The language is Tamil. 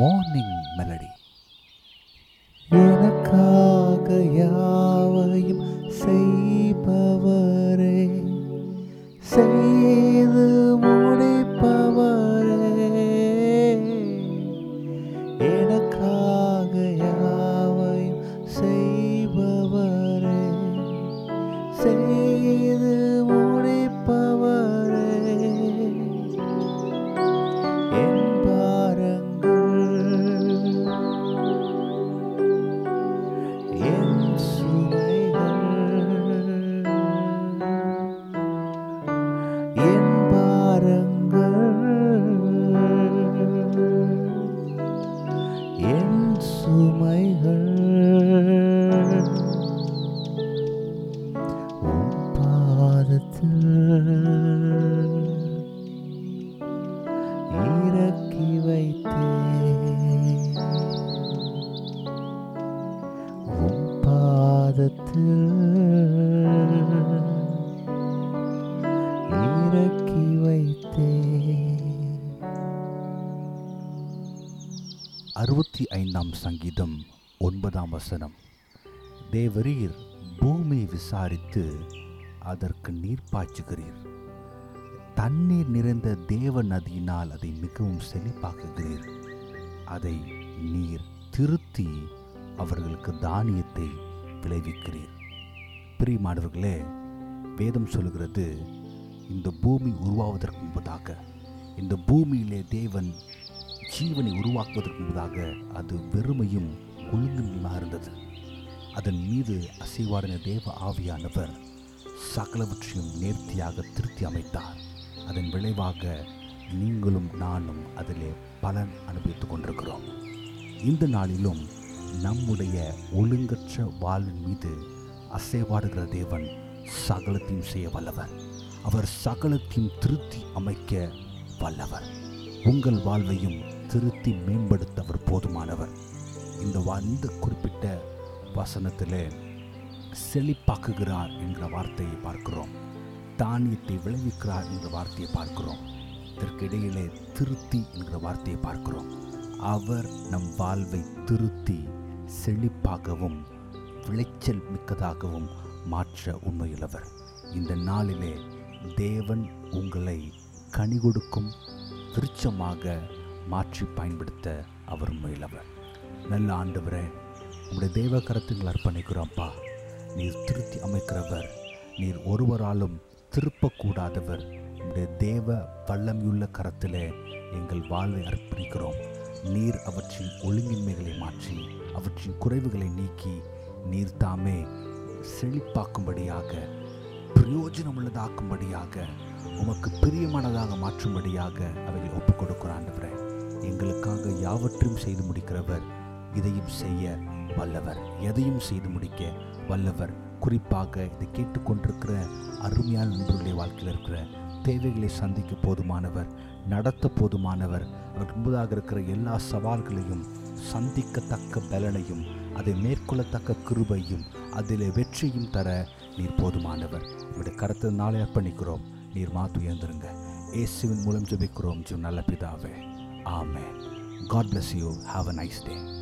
மார்னிங் மெலடி எனக்காக யாவையும் செய்பவரே செய்து முடிப்பவரே. எனக்காக யாவையும் செய்பவரே செய் என் சுமைகள் உம் பாதத்தில் இறக்கி வைத்தேன் உம் பாதத்தில் அறுபத்தி ஐந்தாம் சங்கீதம் ஒன்பதாம் வசனம். தேவரீர் பூமியை விசாரித்து அதற்கு நீர் பாய்ச்சுகிறீர். தண்ணீர் நிறைந்த தேவ நதியினால் அதை மிகவும் செழிப்பாக்குகிறீர். அதை நீர் திருத்தி அவர்களுக்கு தானியத்தை விளைவிக்கிறீர். பிரியமானவர்களே வேதம் சொல்கிறது இந்த பூமி உருவாவதற்கு முன்பதாக இந்த பூமியிலே தேவன் ஜீவனை உருவாக்குவதற்கு முன்பதாக அது வெறுமையும் ஒழுங்குமாக இருந்தது. அதன் மீது அசைவாடின தேவ ஆவியானவர் சகலவற்றையும் நேர்த்தியாக திருத்தி அமைத்தார். அதன் விளைவாக நீங்களும் நானும் அதிலே பலன் அனுபவித்துக் கொண்டிருக்கிறோம். இந்த நாளிலும் நம்முடைய ஒழுங்கற்ற வாழ்வின் மீது அசைவாடுகிற தேவன் சகலத்தையும் செய்ய வல்லவர். அவர் சகலத்தையும் திருத்தி அமைக்க வல்லவர். உங்கள் வாழ்வையும் திருத்தி மேம்படுத்த அவர் போதுமானவர். இந்த வா- இந்த குறிப்பிட்ட வசனத்திலே செழிப்பாக்குகிறார் என்கிற வார்த்தையை பார்க்கிறோம். தானியத்தை விளைவிக்கிறார் என்ற வார்த்தையை பார்க்கிறோம். இதற்கிடையிலே திருத்தி என்கிற வார்த்தையை பார்க்கிறோம். அவர் நம் வாழ்வை திருத்தி செழிப்பாகவும் விளைச்சல் மிக்கதாகவும் மாற்ற உண்மையுள்ளவர். இந்த நாளிலே தேவன் உங்களை கனி கொடுக்கும் விருட்சமாக மாற்றி பயன்படுத்த அவர் முயலவர். நல்ல ஆண்டவரே உங்களுடைய தேவ கரத்துங்கள் அர்ப்பணிக்கிறோம்ப்பா. நீர் திருத்தி அமைக்கிறவர் நீர் ஒருவராலும் திருப்பக்கூடாதவர். உங்களுடைய தேவ வல்லமையுள்ள கரத்திலே எங்கள் வாழ்வை அர்ப்பணிக்கிறோம். நீர் அவற்றின் ஒழுங்கின்மைகளை மாற்றி அவற்றின் குறைவுகளை நீக்கி நீர் தாமே செழிப்பாக்கும்படியாக பிரயோஜனமுள்ளதாக்கும்படியாக உமக்கு பிரியமானதாக மாற்றும்படியாக அவைகளை ஒப்புக் கொடுக்கிறான் எங்களுக்காக யாவற்றையும் செய்து முடிக்கிறவர். இதையும் செய்ய வல்லவர். எதையும் செய்து முடிக்க வல்லவர். குறிப்பாக இதை கேட்டுக்கொண்டிருக்கிற அருமையான நண்பர்களுடைய வாழ்க்கையில் இருக்கிற தேவைகளை சந்திக்க போதுமானவர் நடத்த போதுமானவர் அவருக்கு முன்பதாக இருக்கிற எல்லா சவால்களையும் சந்திக்கத்தக்க பலனையும் அதை மேற்கொள்ளத்தக்க கிருபையும் அதில் வெற்றியும் தர நீர் போதுமானவர். உங்களுடைய கருத்து நாளை அர்ப்பணிக்கிறோம். நீர் மாத்து உயர்ந்துருங்க இயேசுவின் மூலம் ஜெபிக்கிறோம். ஜோ நல்ல பிதாவே. Amen. God bless you. Have a nice day.